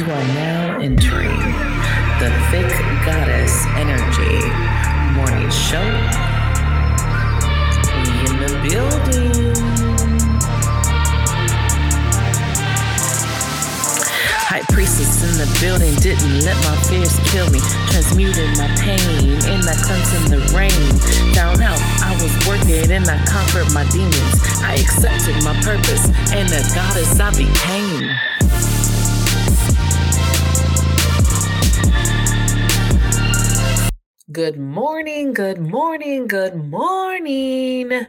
You are now entering the Thick Goddess Energy Morning Show. We in the building. High priestess in the building didn't let my fears kill me. Transmuting my pain in the cleanse in the rain. Found out I was working and I conquered my demons. I accepted my purpose and the goddess I became. Good morning, good morning, good morning.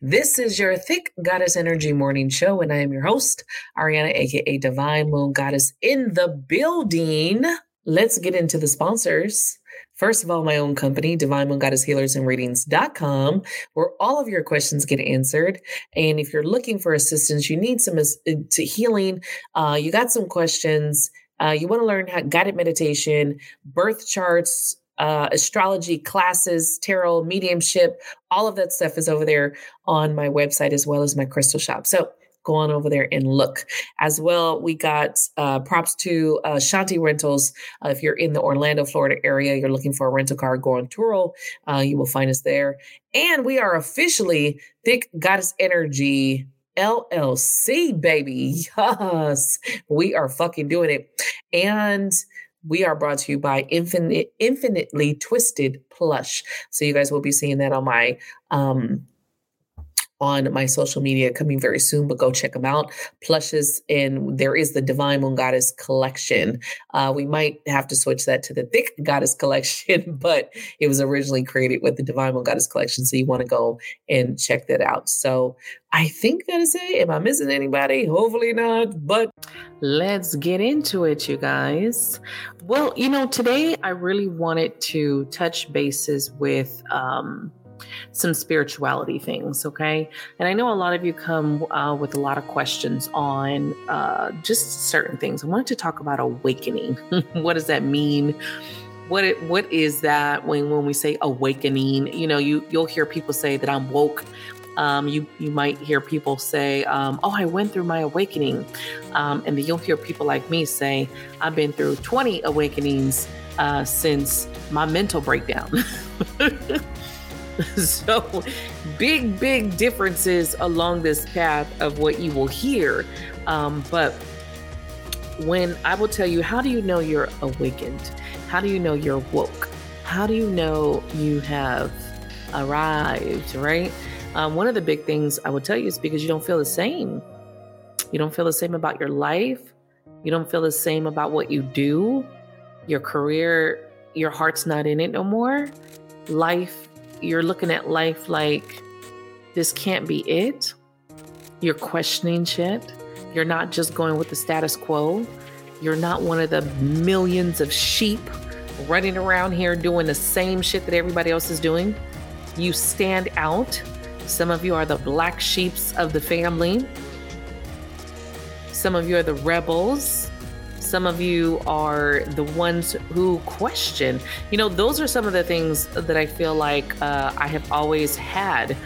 This is your Thick Goddess Energy Morning Show, and I am your host, Ariana, aka Divine Moon Goddess, in the building. Let's get into the sponsors. First of all, my own company, Divine Moon Goddess Healers and Readings.com, where all of your questions get answered. And if you're looking for assistance, you need some uh, to healing, uh, you got some questions, uh, you want to learn how guided meditation, birth charts, uh, astrology classes, tarot, mediumship, all of that stuff is over there on my website as well as my crystal shop. So go on over there and look. As well, we got uh, props to uh, Shanti Rentals. Uh, if you're in the Orlando, Florida area, you're looking for a rental car, go on Turo. Uh, you will find us there. And we are officially Thick Goddess Energy LLC, baby. Yes, we are fucking doing it. And we are brought to you by Infinite, Infinitely Twisted Plush. So you guys will be seeing that on my um, on my social media coming very soon, but go check them out. Plushes, and there is the Divine Moon Goddess collection. Uh, we might have to switch that to the Thick Goddess collection, but it was originally created with the Divine Moon Goddess collection. So you want to go and check that out. So I think that is it. Am I missing anybody? Hopefully not, but let's get into it, you guys. Well, you know, today I really wanted to touch bases with, um, some spirituality things, okay? And I know a lot of you come uh, with a lot of questions on uh, just certain things. I wanted to talk about awakening. what does that mean? What it, what is that when when we say awakening? You know, you you'll hear people say that I'm woke. Um, you you might hear people say, um, "Oh, I went through my awakening," um, and then you'll hear people like me say, "I've been through 20 awakenings uh, since my mental breakdown." so, big, big differences along this path of what you will hear. Um, but when I will tell you, how do you know you're awakened? How do you know you're woke? How do you know you have arrived, right? Um, one of the big things I will tell you is because you don't feel the same. You don't feel the same about your life. You don't feel the same about what you do, your career, your heart's not in it no more. Life you're looking at life like this can't be it. You're questioning shit. You're not just going with the status quo. You're not one of the millions of sheep running around here doing the same shit that everybody else is doing. You stand out. Some of you are the black sheeps of the family. Some of you are the rebels. Some of you are the ones who question. You know, those are some of the things that I feel like uh, I have always had.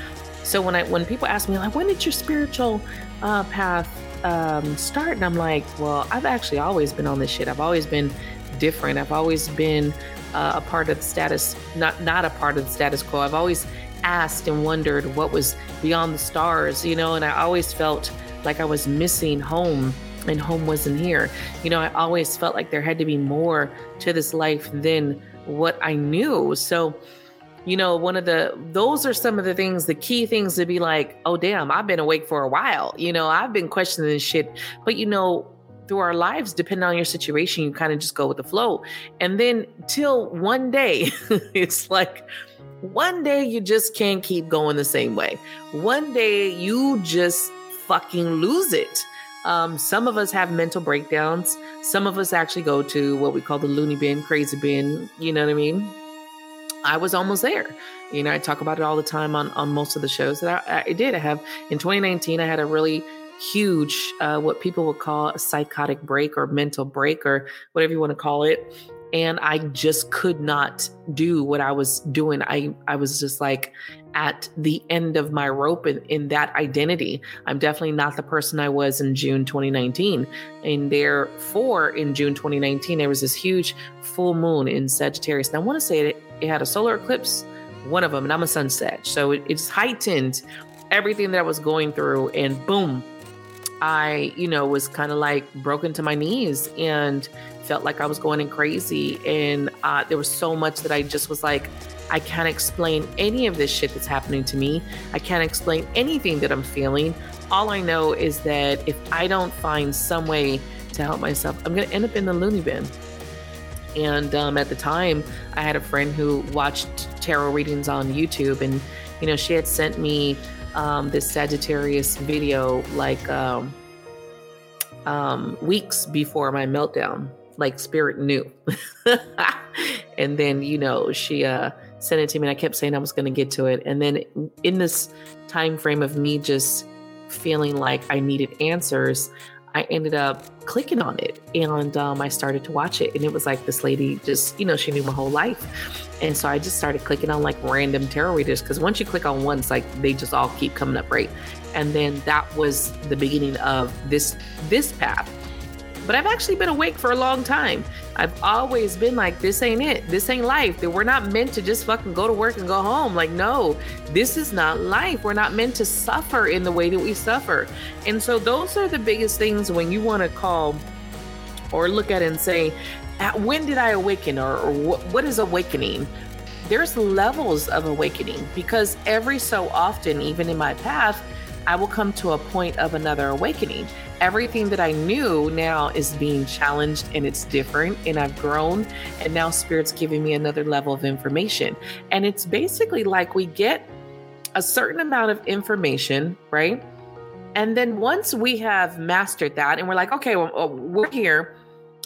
So when I when people ask me like, when did your spiritual uh, path um, start? And I'm like, well, I've actually always been on this shit. I've always been different. I've always been uh, a part of the status, not not a part of the status quo. I've always asked and wondered what was beyond the stars, you know, and I always felt like I was missing home and home wasn't here. You know, I always felt like there had to be more to this life than what I knew. So, you know, one of the, those are some of the things, the key things to be like, oh, damn, I've been awake for a while. You know, I've been questioning this shit. But, you know, through our lives, depending on your situation, you kind of just go with the flow. And then till one day, it's like, one day you just can't keep going the same way. One day you just fucking lose it. Um, some of us have mental breakdowns. Some of us actually go to what we call the loony bin, crazy bin. You know what I mean? I was almost there. You know, I talk about it all the time on, on most of the shows that I, I did. I have in 2019, I had a really huge, uh, what people would call a psychotic break or mental break or whatever you want to call it. And I just could not do what I was doing. I, I was just like at the end of my rope in, in that identity. I'm definitely not the person I was in June 2019. And therefore, in June 2019, there was this huge full moon in Sagittarius. And I want to say it, it had a solar eclipse, one of them, and I'm a sun Sag. So it, it's heightened everything that I was going through. And boom, I, you know, was kind of like broken to my knees and felt like I was going in crazy. And uh, there was so much that I just was like, I can't explain any of this shit that's happening to me. I can't explain anything that I'm feeling. All I know is that if I don't find some way to help myself, I'm going to end up in the loony bin. And um, at the time, I had a friend who watched tarot readings on YouTube, and you know, she had sent me um, this Sagittarius video like um, um, weeks before my meltdown. Like spirit knew, and then you know she uh, sent it to me, and I kept saying I was to get to it, and then in this time frame of me just feeling like I needed answers, I ended up clicking on it and um, I started to watch it. And it was like this lady just, you know, she knew my whole life. And so I just started clicking on like random tarot readers because once you click on one, it's like they just all keep coming up right. And then that was the beginning of this this path but I've actually been awake for a long time. I've always been like, this ain't it. This ain't life. That we're not meant to just fucking go to work and go home. Like, no, this is not life. We're not meant to suffer in the way that we suffer. And so those are the biggest things when you want to call or look at and say, when did I awaken or, or what is awakening? There's levels of awakening because every so often, even in my path, I will come to a point of another awakening. Everything that I knew now is being challenged and it's different, and I've grown, and now Spirit's giving me another level of information. And it's basically like we get a certain amount of information, right? And then once we have mastered that, and we're like, okay, well, oh, we're here,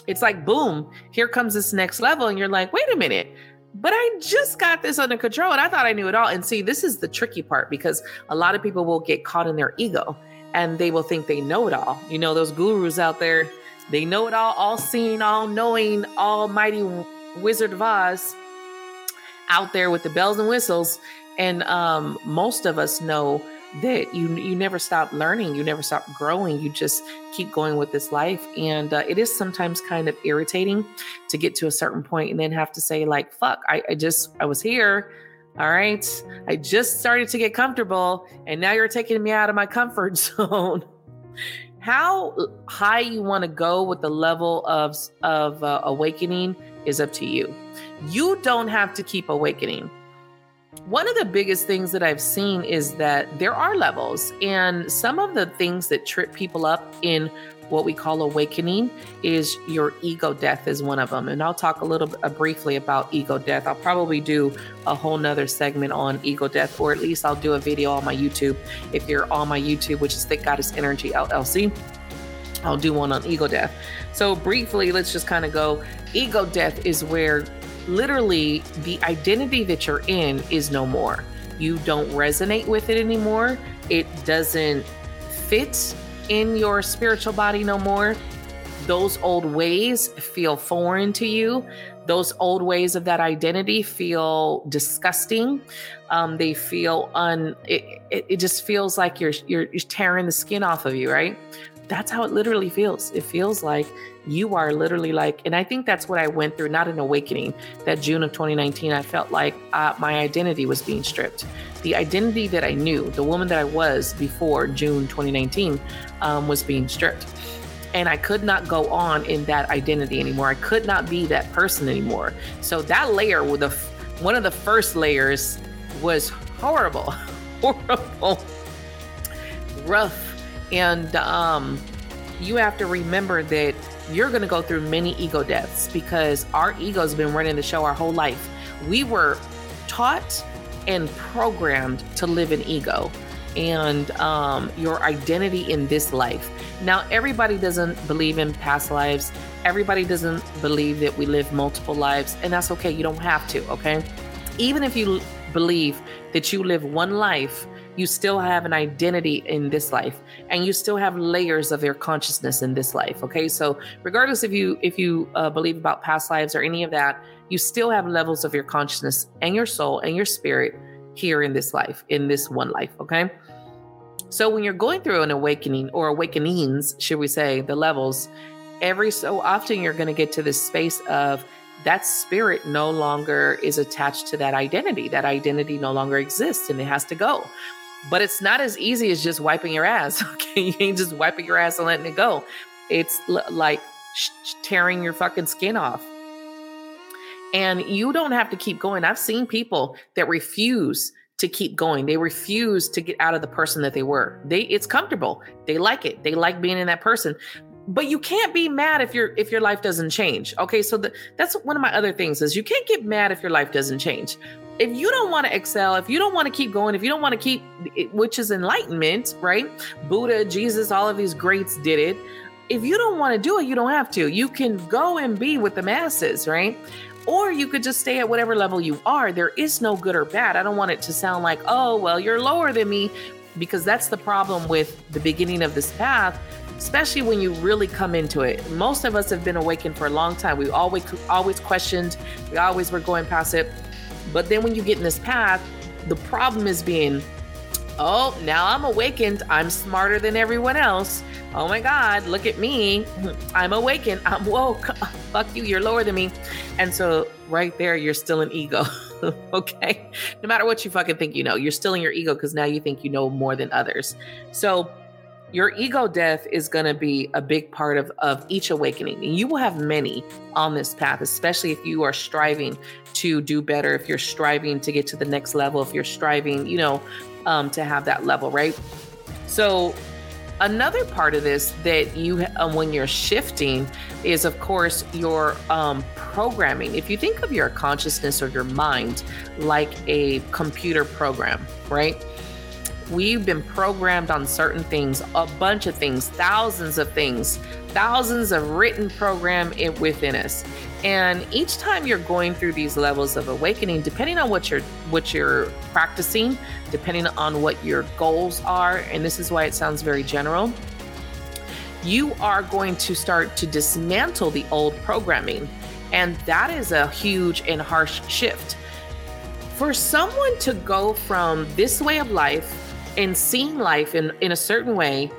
it's like, boom, here comes this next level. And you're like, wait a minute, but I just got this under control and I thought I knew it all. And see, this is the tricky part because a lot of people will get caught in their ego and they will think they know it all. You know, those gurus out there, they know it all, all seeing, all knowing, almighty Wizard of Oz out there with the bells and whistles. And um, most of us know that you you never stop learning you never stop growing you just keep going with this life and uh, it is sometimes kind of irritating to get to a certain point and then have to say like fuck I, I just i was here all right. I just started to get comfortable and now you're taking me out of my comfort zone. How high you want to go with the level of of uh, awakening is up to you. You don't have to keep awakening. One of the biggest things that I've seen is that there are levels, and some of the things that trip people up in what we call awakening is your ego death is one of them. And i'll talk a little uh, briefly about ego death. I'll probably do a whole nother segment on ego death or at least i'll do a video on my youtube. If you're on my youtube which is thick goddess energy llc i'll do one on ego death. So briefly let's just kind of go. Ego death is where literally the identity that you're in is no more. You don't resonate with it anymore. It doesn't fit in your spiritual body no more. Those old ways feel foreign to you. Those old ways of that identity feel disgusting. Um, they feel un. It, it, it just feels like you're, you're you're tearing the skin off of you, right? That's how it literally feels. It feels like you are literally like, and I think that's what I went through, not an awakening. That June of 2019, I felt like uh, my identity was being stripped. The identity that I knew, the woman that I was before June 2019, um, was being stripped. And I could not go on in that identity anymore. I could not be that person anymore. So that layer, with the one of the first layers, was horrible, horrible, rough, and um, you have to remember that you're going to go through many ego deaths because our ego's been running the show our whole life. We were taught and programmed to live in ego and um, your identity in this life. Now, everybody doesn't believe in past lives. Everybody doesn't believe that we live multiple lives, and that's okay. You don't have to, okay? Even if you believe that you live one life, you still have an identity in this life and you still have layers of your consciousness in this life okay so regardless if you if you uh, believe about past lives or any of that you still have levels of your consciousness and your soul and your spirit here in this life, in this one life, okay? So when you're going through an awakening or awakenings, should we say, the levels, every so often you're going to get to this space of that spirit no longer is attached to that identity. That identity no longer exists and it has to go. But it's not as easy as just wiping your ass. Okay. You ain't just wiping your ass and letting it go. It's l- like sh- tearing your fucking skin off. And you don't have to keep going. I've seen people that refuse to keep going. They refuse to get out of the person that they were. They it's comfortable. They like it. They like being in that person. But you can't be mad if your if your life doesn't change. Okay? So the, that's one of my other things is you can't get mad if your life doesn't change. If you don't want to excel, if you don't want to keep going, if you don't want to keep which is enlightenment, right? Buddha, Jesus, all of these greats did it. If you don't want to do it, you don't have to. You can go and be with the masses, right? Or you could just stay at whatever level you are. There is no good or bad. I don't want it to sound like, oh, well, you're lower than me, because that's the problem with the beginning of this path, especially when you really come into it. Most of us have been awakened for a long time. We always always questioned, we always were going past it. But then when you get in this path, the problem is being, oh, now I'm awakened. I'm smarter than everyone else oh my God, look at me. I'm awakened. I'm woke. Fuck you. You're lower than me. And so right there, you're still an ego. okay. No matter what you fucking think you know, you're still in your ego because now you think you know more than others. So your ego death is going to be a big part of, of each awakening. And you will have many on this path, especially if you are striving to do better, if you're striving to get to the next level, if you're striving, you know, um, to have that level, right? So Another part of this that you, um, when you're shifting, is of course your um, programming. If you think of your consciousness or your mind like a computer program, right? We've been programmed on certain things, a bunch of things, thousands of things, thousands of written program within us. And each time you're going through these levels of awakening, depending on what you're what you're practicing, depending on what your goals are, and this is why it sounds very general, you are going to start to dismantle the old programming. And that is a huge and harsh shift. For someone to go from this way of life and seeing life in, in a certain way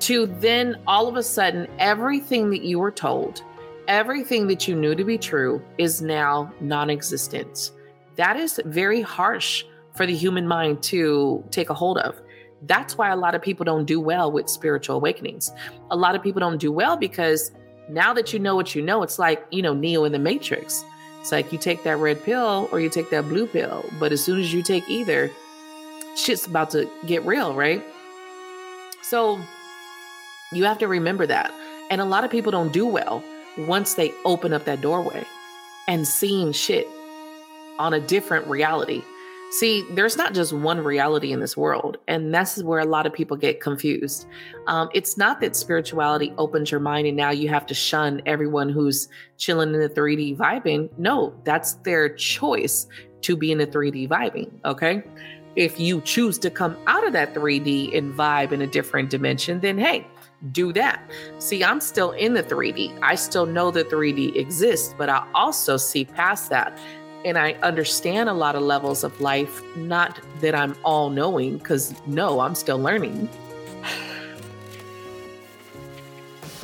to then all of a sudden everything that you were told, everything that you knew to be true is now non existent. That is very harsh for the human mind to take a hold of. That's why a lot of people don't do well with spiritual awakenings. A lot of people don't do well because now that you know what you know, it's like, you know, Neo in the Matrix. It's like you take that red pill or you take that blue pill. But as soon as you take either, shit's about to get real, right? So you have to remember that. And a lot of people don't do well once they open up that doorway and seeing shit on a different reality. See, there's not just one reality in this world, and this is where a lot of people get confused. Um, it's not that spirituality opens your mind and now you have to shun everyone who's chilling in the 3D vibing. No, that's their choice to be in the 3D vibing, okay? If you choose to come out of that 3D and vibe in a different dimension, then hey, do that. See, I'm still in the 3D. I still know the 3D exists, but I also see past that. And I understand a lot of levels of life, not that I'm all knowing, because no, I'm still learning.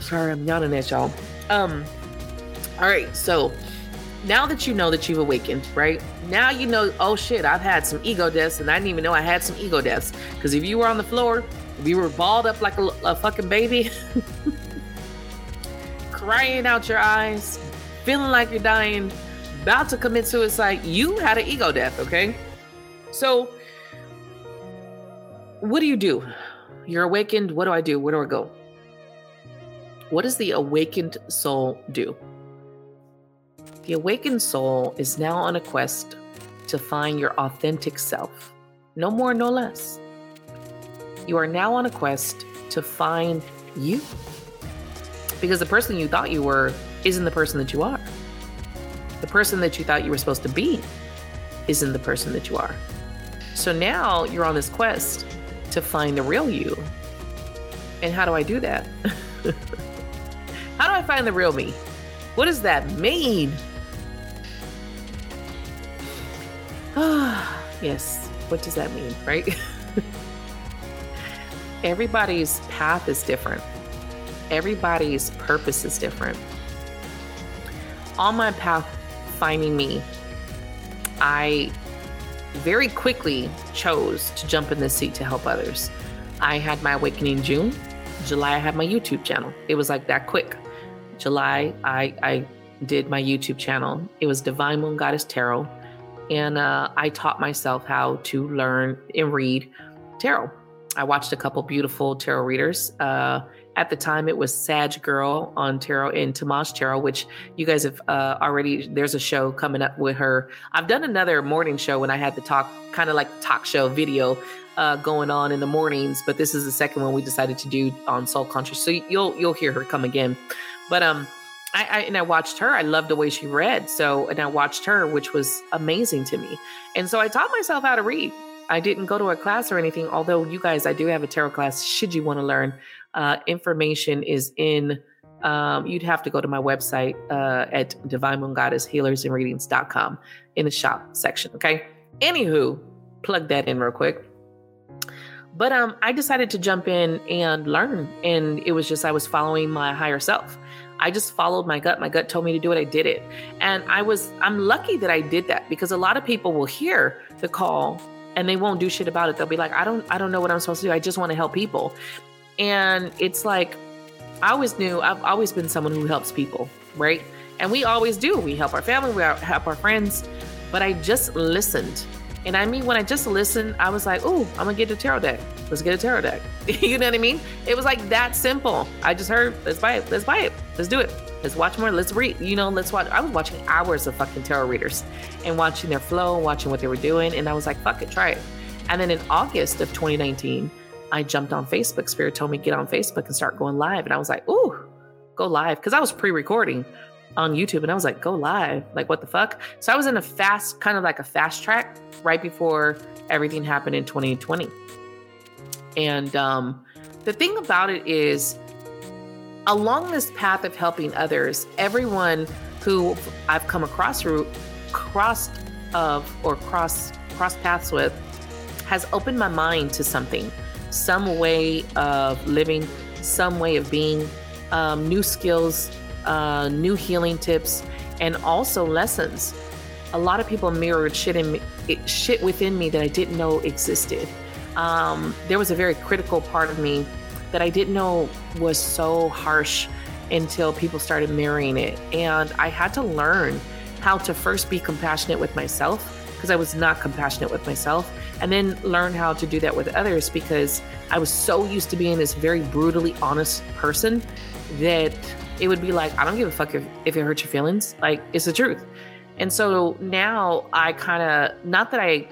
Sorry, I'm yawning at y'all. Um, all right, so now that you know that you've awakened, right? Now you know, oh shit, I've had some ego deaths and I didn't even know I had some ego deaths. Because if you were on the floor, if you were balled up like a, a fucking baby, crying out your eyes, feeling like you're dying, about to commit suicide, you had an ego death, okay? So, what do you do? You're awakened. What do I do? Where do I go? What does the awakened soul do? The awakened soul is now on a quest to find your authentic self. No more, no less. You are now on a quest to find you. Because the person you thought you were isn't the person that you are. The person that you thought you were supposed to be isn't the person that you are. So now you're on this quest to find the real you. And how do I do that? how do I find the real me? What does that mean? yes. what does that mean, right? Everybody's path is different. Everybody's purpose is different. On my path finding me, I very quickly chose to jump in this seat to help others. I had my awakening June. July, I had my YouTube channel. It was like that quick. July, I, I did my YouTube channel. It was Divine Moon Goddess Tarot. And uh, I taught myself how to learn and read tarot. I watched a couple beautiful tarot readers. Uh, at the time, it was Sag Girl on tarot and Tamaj Tarot, which you guys have uh, already. There's a show coming up with her. I've done another morning show when I had the talk, kind of like talk show video uh, going on in the mornings, but this is the second one we decided to do on Soul Conscious. So you'll you'll hear her come again. But um, I, I, and I watched her. I loved the way she read. So and I watched her, which was amazing to me. And so I taught myself how to read. I didn't go to a class or anything. Although you guys, I do have a tarot class. Should you want to learn, uh, information is in. Um, you'd have to go to my website uh, at Divine Moon Goddess Healers and Readings.com in the shop section. Okay. Anywho, plug that in real quick. But um, I decided to jump in and learn. And it was just, I was following my higher self. I just followed my gut. My gut told me to do it. I did it. And I was, I'm lucky that I did that because a lot of people will hear the call and they won't do shit about it. They'll be like, I don't, I don't know what I'm supposed to do. I just want to help people. And it's like, I always knew I've always been someone who helps people, right? And we always do. We help our family, we help our friends. But I just listened and I mean, when I just listened, I was like, oh, I'm gonna get a tarot deck. Let's get a tarot deck. you know what I mean? It was like that simple. I just heard, let's buy it. Let's buy it. Let's do it. Let's watch more. Let's read. You know, let's watch. I was watching hours of fucking tarot readers and watching their flow, watching what they were doing. And I was like, fuck it, try it. And then in August of 2019, I jumped on Facebook. Spirit told me get on Facebook and start going live. And I was like, ooh, go live. Cause I was pre recording on YouTube and I was like, go live. Like, what the fuck? So I was in a fast, kind of like a fast track right before everything happened in 2020. And um, the thing about it is, along this path of helping others, everyone who I've come across through, crossed of or cross cross paths with, has opened my mind to something, some way of living, some way of being, um, new skills, uh, new healing tips, and also lessons. A lot of people mirrored shit in me, shit within me that I didn't know existed. Um, there was a very critical part of me that I didn't know was so harsh until people started mirroring it, and I had to learn how to first be compassionate with myself because I was not compassionate with myself, and then learn how to do that with others because I was so used to being this very brutally honest person that it would be like, I don't give a fuck if, if it hurts your feelings. Like, it's the truth. And so now I kind of, not that I,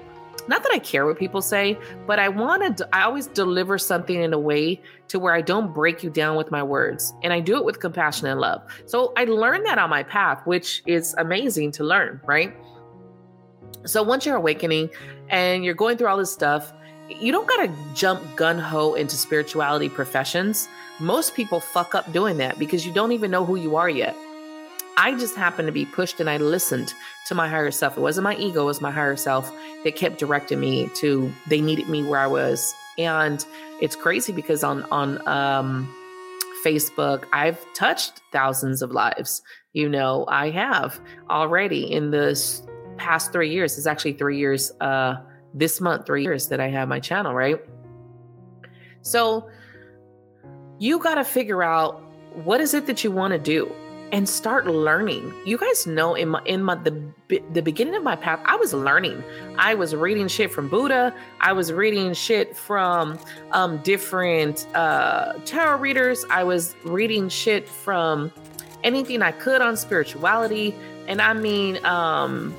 not that I care what people say, but I want to, I always deliver something in a way to where I don't break you down with my words. And I do it with compassion and love. So I learned that on my path, which is amazing to learn, right? So once you're awakening and you're going through all this stuff, you don't got to jump gun ho into spirituality professions. Most people fuck up doing that because you don't even know who you are yet. I just happened to be pushed and I listened to my higher self. It wasn't my ego, it was my higher self that kept directing me to they needed me where I was. And it's crazy because on on um Facebook, I've touched thousands of lives. You know, I have already in this past three years. It's actually three years uh this month, three years that I have my channel, right? So you got to figure out what is it that you want to do and start learning. You guys know in my in my the the beginning of my path, I was learning. I was reading shit from Buddha. I was reading shit from um, different uh, tarot readers. I was reading shit from anything I could on spirituality, and I mean um,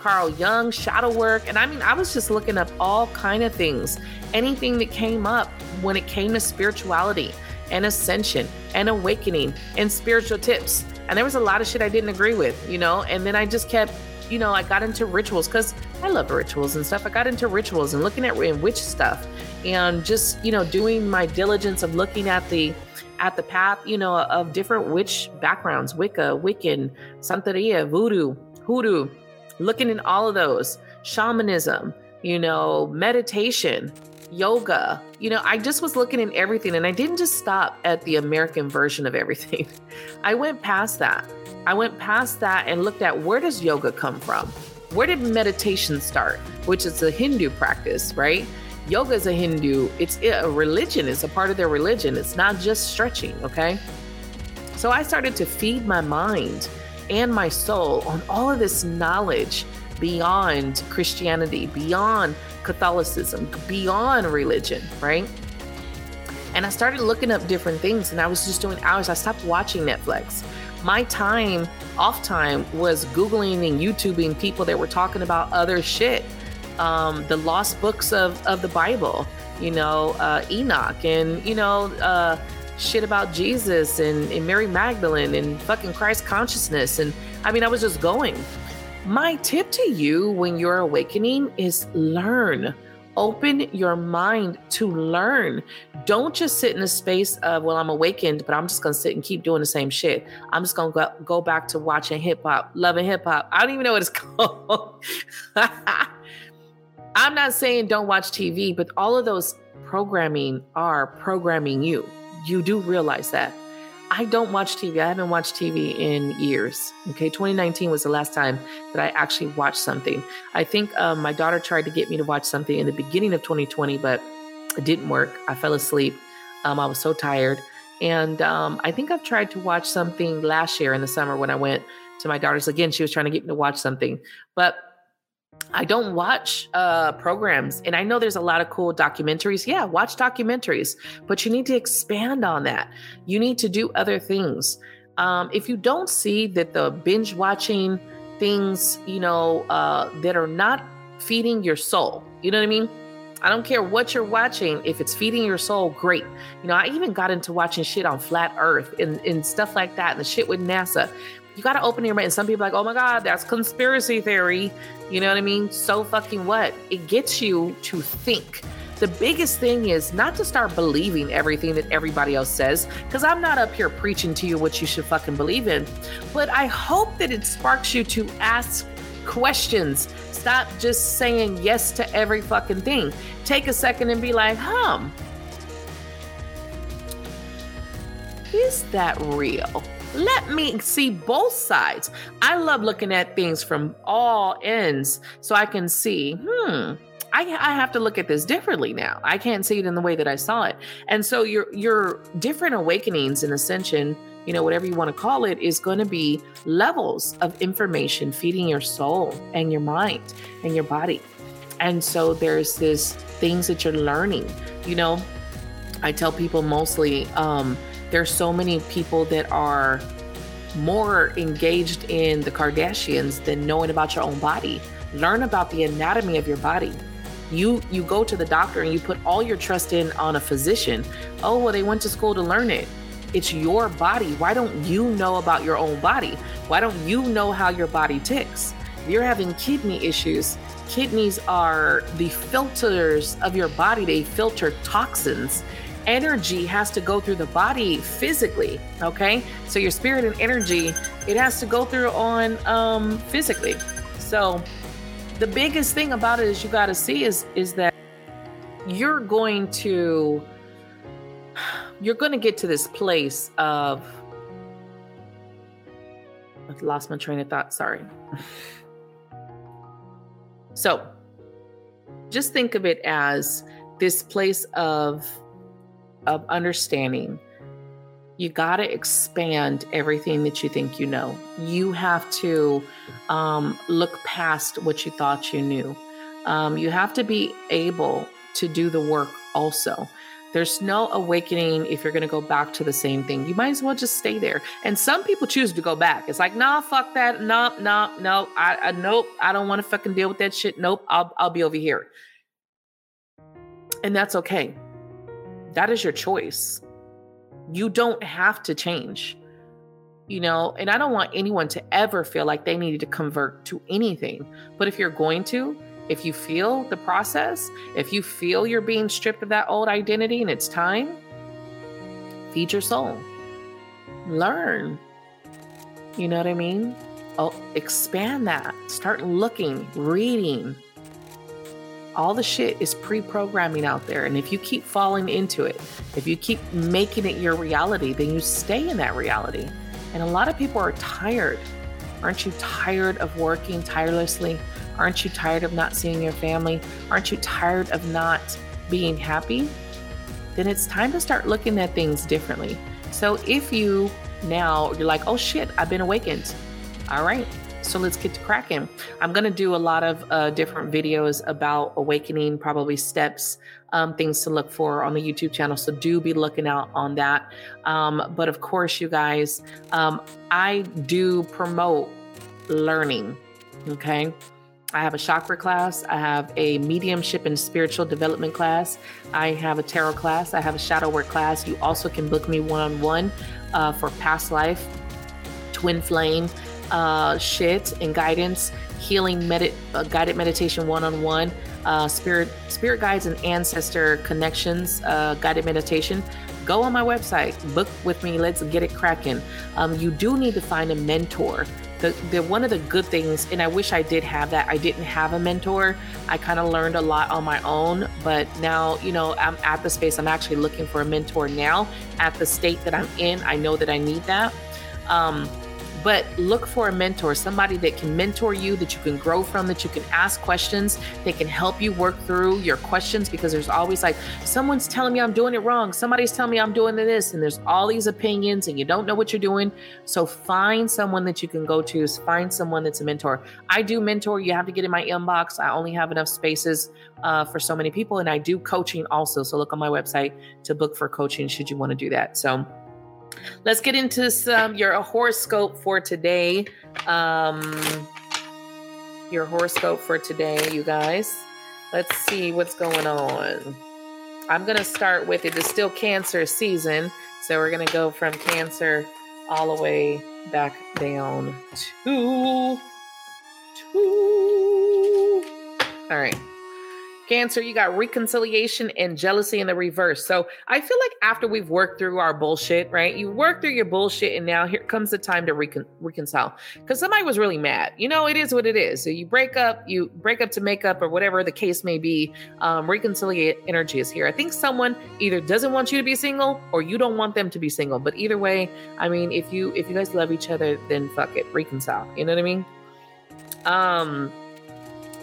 Carl Jung, shadow work, and I mean, I was just looking up all kind of things, anything that came up when it came to spirituality and ascension and awakening and spiritual tips. And there was a lot of shit I didn't agree with, you know. And then I just kept, you know, I got into rituals because I love rituals and stuff. I got into rituals and looking at witch stuff, and just you know doing my diligence of looking at the at the path, you know, of different witch backgrounds, Wicca, Wiccan, Santeria, Voodoo, Hoodoo, looking in all of those, shamanism, you know, meditation, yoga. You know, I just was looking at everything and I didn't just stop at the American version of everything. I went past that. I went past that and looked at where does yoga come from? Where did meditation start? Which is a Hindu practice, right? Yoga is a Hindu, it's a religion, it's a part of their religion. It's not just stretching, okay? So I started to feed my mind and my soul on all of this knowledge beyond Christianity, beyond Catholicism, beyond religion, right? And I started looking up different things and I was just doing hours. I stopped watching Netflix. My time, off time, was Googling and YouTubing people that were talking about other shit. Um, the lost books of, of the Bible, you know, uh, Enoch and, you know, uh, shit about Jesus and, and Mary Magdalene and fucking Christ consciousness. And I mean, I was just going. My tip to you when you're awakening is learn. Open your mind to learn. Don't just sit in a space of, well, I'm awakened, but I'm just going to sit and keep doing the same shit. I'm just going to go, go back to watching hip hop, loving hip hop. I don't even know what it's called. I'm not saying don't watch TV, but all of those programming are programming you. You do realize that. I don't watch TV. I haven't watched TV in years. Okay, 2019 was the last time that I actually watched something. I think um, my daughter tried to get me to watch something in the beginning of 2020, but it didn't work. I fell asleep. Um, I was so tired. And um, I think I've tried to watch something last year in the summer when I went to my daughter's again. She was trying to get me to watch something, but I don't watch uh, programs, and I know there's a lot of cool documentaries. Yeah, watch documentaries, but you need to expand on that. You need to do other things. Um, if you don't see that the binge watching things, you know, uh, that are not feeding your soul, you know what I mean? I don't care what you're watching. If it's feeding your soul, great. You know, I even got into watching shit on flat earth and, and stuff like that and the shit with NASA you got to open your mind. And some people like, oh my God, that's conspiracy theory. You know what I mean? So fucking what? It gets you to think. The biggest thing is not to start believing everything that everybody else says, because I'm not up here preaching to you what you should fucking believe in. But I hope that it sparks you to ask questions. Stop just saying yes to every fucking thing. Take a second and be like, huh, is that real? Let me see both sides. I love looking at things from all ends so I can see, hmm, I, I, have to look at this differently now. I can't see it in the way that I saw it. And so your your different awakenings and ascension, you know, whatever you want to call it, is going to be levels of information feeding your soul and your mind and your body. And so there's this things that you're learning. You know, I tell people mostly um, there's so many people that are more engaged in the Kardashians than knowing about your own body. Learn about the anatomy of your body. You you go to the doctor and you put all your trust in on a physician. Oh, well they went to school to learn it. It's your body. Why don't you know about your own body? Why don't you know how your body ticks? If you're having kidney issues, kidneys are the filters of your body. They filter toxins energy has to go through the body physically okay? So your spirit and energy it has to go through on um physically. So the biggest thing about it is you got to see is is that you're going to you're going to get to this place of I've lost my train of thought sorry. So just think of it as this place of of understanding, you got to expand everything that you think you know. You have to um, look past what you thought you knew. Um, you have to be able to do the work also. There's no awakening if you're going to go back to the same thing. You might as well just stay there. And some people choose to go back. It's like, nah, fuck that. Nope, nope, nope. I, I nope. I don't want to fucking deal with that shit. Nope. I'll, I'll be over here. And that's okay. That is your choice. You don't have to change. You know, and I don't want anyone to ever feel like they needed to convert to anything. But if you're going to, if you feel the process, if you feel you're being stripped of that old identity and it's time, feed your soul. Learn. You know what I mean? Oh, expand that. Start looking, reading. All the shit is pre programming out there. And if you keep falling into it, if you keep making it your reality, then you stay in that reality. And a lot of people are tired. Aren't you tired of working tirelessly? Aren't you tired of not seeing your family? Aren't you tired of not being happy? Then it's time to start looking at things differently. So if you now you're like, oh shit, I've been awakened. All right, so let's get to cracking. I'm going to do a lot of uh, different videos about awakening, probably steps, um, things to look for on the YouTube channel. So do be looking out on that. Um, but of course, you guys, um, I do promote learning. Okay. I have a chakra class. I have a mediumship and spiritual development class. I have a tarot class. I have a shadow work class. You also can book me one on one for past life, twin flame uh, shit and guidance, healing, uh, guided meditation one on one, spirit spirit guides and ancestor connections, uh, guided meditation. Go on my website, book with me. Let's get it cracking. Um, you do need to find a mentor. The, the one of the good things, and I wish I did have that. I didn't have a mentor. I kind of learned a lot on my own, but now you know I'm at the space. I'm actually looking for a mentor now. At the state that I'm in, I know that I need that. Um, but look for a mentor, somebody that can mentor you, that you can grow from, that you can ask questions, that can help you work through your questions because there's always like, someone's telling me I'm doing it wrong. Somebody's telling me I'm doing this. And there's all these opinions and you don't know what you're doing. So find someone that you can go to, find someone that's a mentor. I do mentor. You have to get in my inbox. I only have enough spaces uh, for so many people. And I do coaching also. So look on my website to book for coaching should you want to do that. So, Let's get into some your horoscope for today. Um, your horoscope for today, you guys. Let's see what's going on. I'm gonna start with it. It's still Cancer season, so we're gonna go from Cancer all the way back down to two. All right. Cancer, you got reconciliation and jealousy in the reverse. So I feel like after we've worked through our bullshit, right? You work through your bullshit, and now here comes the time to recon- reconcile. Because somebody was really mad. You know, it is what it is. So you break up, you break up to make up, or whatever the case may be. Um, reconciliate energy is here. I think someone either doesn't want you to be single, or you don't want them to be single. But either way, I mean, if you if you guys love each other, then fuck it, reconcile. You know what I mean? Um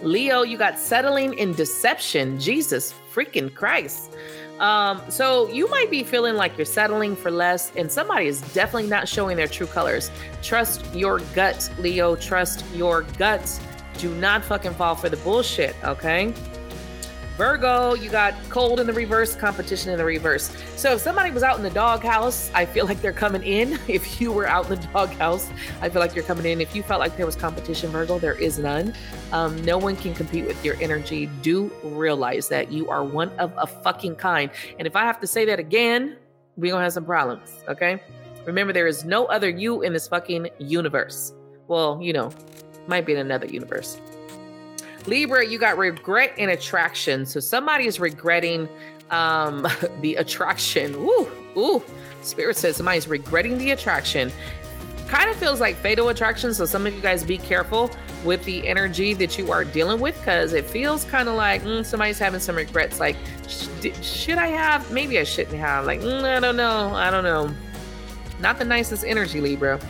Leo, you got settling in deception. Jesus freaking Christ. Um, so you might be feeling like you're settling for less, and somebody is definitely not showing their true colors. Trust your gut, Leo. Trust your gut. Do not fucking fall for the bullshit, okay? Virgo, you got cold in the reverse, competition in the reverse. So if somebody was out in the doghouse, I feel like they're coming in. If you were out in the doghouse, I feel like you're coming in. If you felt like there was competition, Virgo, there is none. Um, no one can compete with your energy. Do realize that you are one of a fucking kind. And if I have to say that again, we're gonna have some problems, okay? Remember, there is no other you in this fucking universe. Well, you know, might be in another universe. Libra, you got regret and attraction. So somebody is regretting um, the attraction. Ooh, ooh. Spirit says somebody's regretting the attraction. Kind of feels like fatal attraction. So some of you guys be careful with the energy that you are dealing with because it feels kind of like mm, somebody's having some regrets. Like, sh- should I have? Maybe I shouldn't have. Like, mm, I don't know. I don't know. Not the nicest energy, Libra.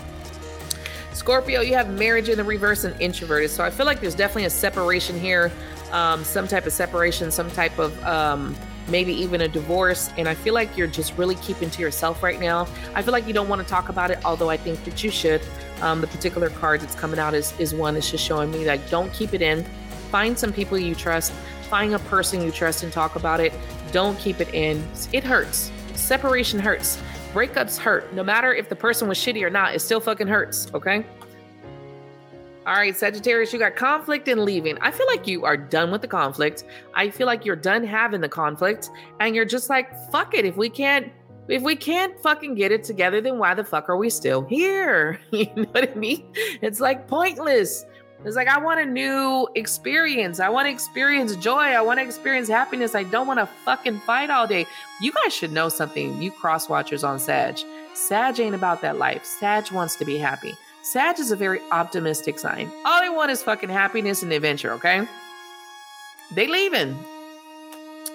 Scorpio, you have marriage in the reverse and introverted. So I feel like there's definitely a separation here, um, some type of separation, some type of um, maybe even a divorce. And I feel like you're just really keeping to yourself right now. I feel like you don't want to talk about it, although I think that you should. Um, the particular card that's coming out is, is one that's just showing me like, don't keep it in. Find some people you trust, find a person you trust and talk about it. Don't keep it in. It hurts. Separation hurts. Breakups hurt. No matter if the person was shitty or not, it still fucking hurts, okay? All right, Sagittarius, you got conflict and leaving. I feel like you are done with the conflict. I feel like you're done having the conflict and you're just like, fuck it. If we can't if we can't fucking get it together, then why the fuck are we still here? You know what I mean? It's like pointless. It's like I want a new experience. I want to experience joy. I want to experience happiness. I don't want to fucking fight all day. You guys should know something, you cross watchers on Sag. Sag ain't about that life. Sag wants to be happy. Sag is a very optimistic sign. All they want is fucking happiness and adventure, okay? They leaving.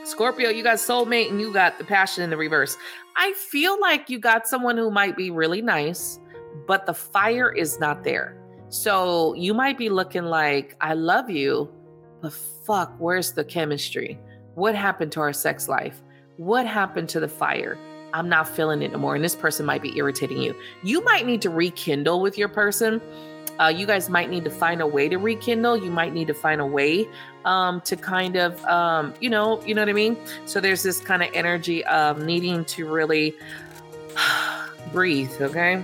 Scorpio, you got soulmate and you got the passion in the reverse. I feel like you got someone who might be really nice, but the fire is not there. So you might be looking like, I love you, but fuck, where's the chemistry? What happened to our sex life? What happened to the fire? I'm not feeling it anymore. And this person might be irritating you. You might need to rekindle with your person. Uh, you guys might need to find a way to rekindle. You might need to find a way um, to kind of, um, you know, you know what I mean. So there's this kind of energy of needing to really breathe. Okay,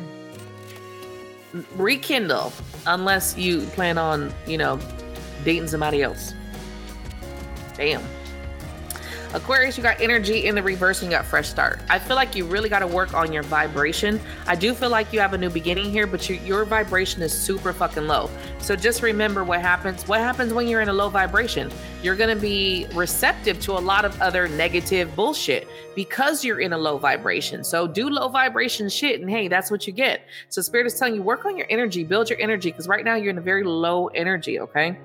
rekindle unless you plan on, you know, dating somebody else. Damn. Aquarius, you got energy in the reverse and you got fresh start. I feel like you really got to work on your vibration. I do feel like you have a new beginning here, but you, your vibration is super fucking low. So just remember what happens. What happens when you're in a low vibration? You're going to be receptive to a lot of other negative bullshit because you're in a low vibration. So do low vibration shit, and hey, that's what you get. So Spirit is telling you work on your energy, build your energy, because right now you're in a very low energy, okay?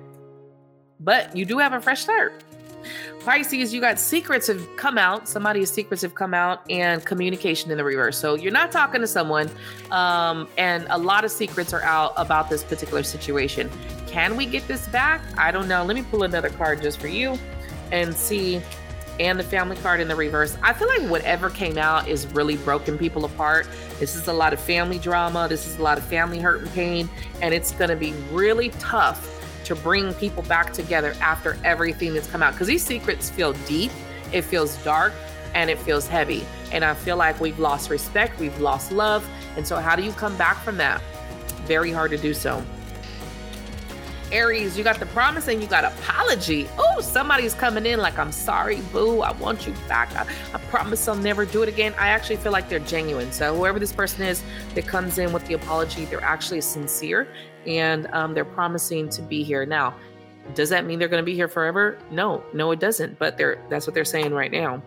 But you do have a fresh start. Pisces, you got secrets have come out. Somebody's secrets have come out, and communication in the reverse. So you're not talking to someone, um, and a lot of secrets are out about this particular situation. Can we get this back? I don't know. Let me pull another card just for you and see. And the family card in the reverse. I feel like whatever came out is really broken people apart. This is a lot of family drama. This is a lot of family hurt and pain. And it's going to be really tough to bring people back together after everything that's come out. Because these secrets feel deep, it feels dark, and it feels heavy. And I feel like we've lost respect, we've lost love. And so, how do you come back from that? Very hard to do so. Aries, you got the promise and you got apology. Oh, somebody's coming in like, I'm sorry, boo. I want you back. I, I, promise I'll never do it again. I actually feel like they're genuine. So, whoever this person is that comes in with the apology, they're actually sincere and um, they're promising to be here. Now, does that mean they're going to be here forever? No, no, it doesn't. But they're that's what they're saying right now.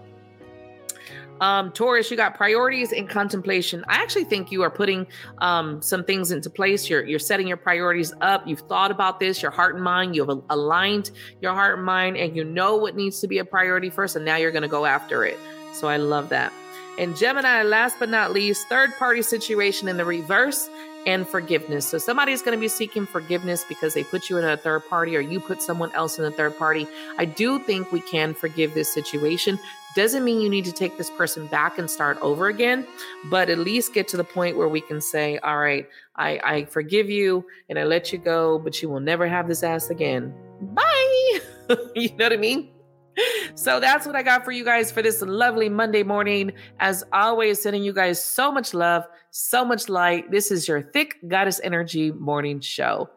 Um, Taurus, you got priorities and contemplation. I actually think you are putting um, some things into place. You're you're setting your priorities up. You've thought about this, your heart and mind. You've aligned your heart and mind, and you know what needs to be a priority first. And now you're going to go after it. So I love that. And Gemini, last but not least, third party situation in the reverse and forgiveness. So somebody's going to be seeking forgiveness because they put you in a third party or you put someone else in a third party. I do think we can forgive this situation. Doesn't mean you need to take this person back and start over again, but at least get to the point where we can say, all right, I, I forgive you and I let you go, but you will never have this ass again. Bye. you know what I mean? so that's what I got for you guys for this lovely Monday morning. As always, sending you guys so much love, so much light. This is your Thick Goddess Energy morning show.